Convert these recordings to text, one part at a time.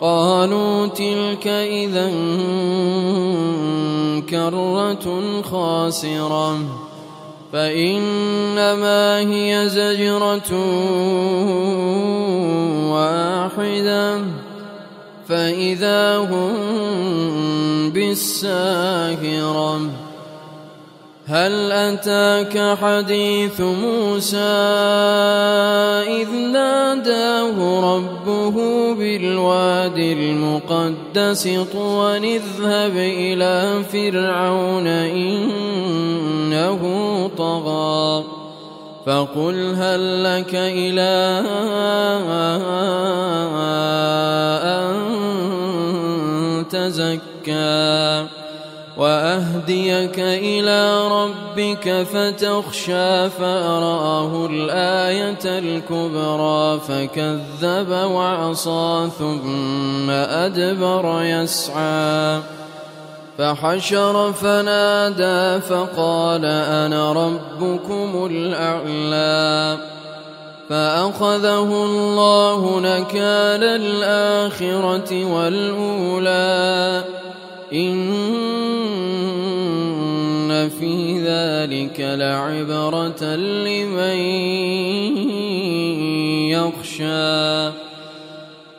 قالوا تلك إذا كرة خاسرة فإنما هي زجرة واحدة فإذا هم بالساهرة. هل أتاك حديث موسى إذ ناداه ربه بالواد المقدس طوى اذهب إلى فرعون إنه طغى فقل هل لك إلى أن تزكى وأهديك إلى ربك فتخشى فأراه الآية الكبرى فكذب وعصى ثم أدبر يسعى فحشر فنادى فقال أنا ربكم الأعلى فأخذه الله نكال الآخرة والأولى إن في ذلك لعبرة لمن يخشى.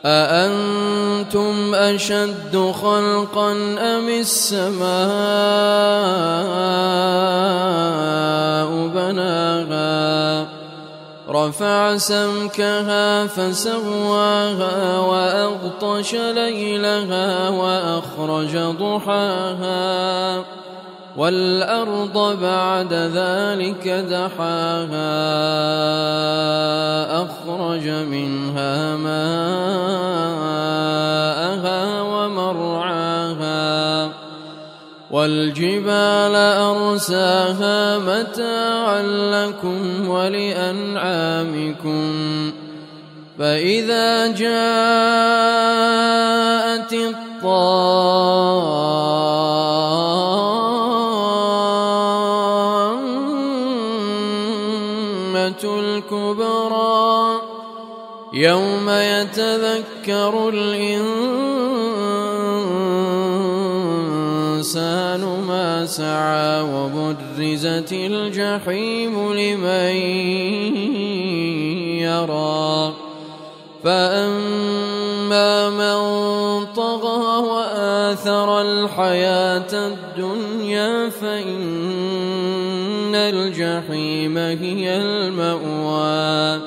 أأنتم أشد خلقا أم السماء؟ رفع سمكها فسواها وأغطش ليلها وأخرج ضحاها والأرض بعد ذلك دحاها أخرج منها ماءها ومرعاها والجبال أرساها متاعا لكم ولأنعامكم. فإذا جاءت الطامة الكبرى يوم يتذكر الإنسان ما سعى وبرزت الجحيم لمن يرى. فأما من طغى وآثر الحياة الدنيا فإن الجحيم هي المأوى.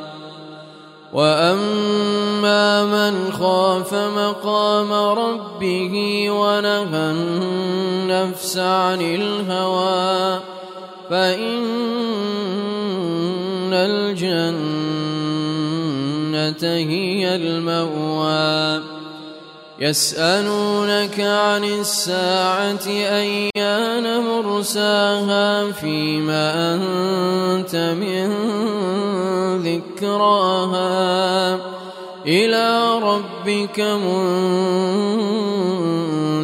وأما من خاف مقام ربه ونهى النفس عن الهوى فإن الجنة هي المأوى. يسألونك عن الساعة أيان مرساها فيما أنت من ذكراها. إلى ربك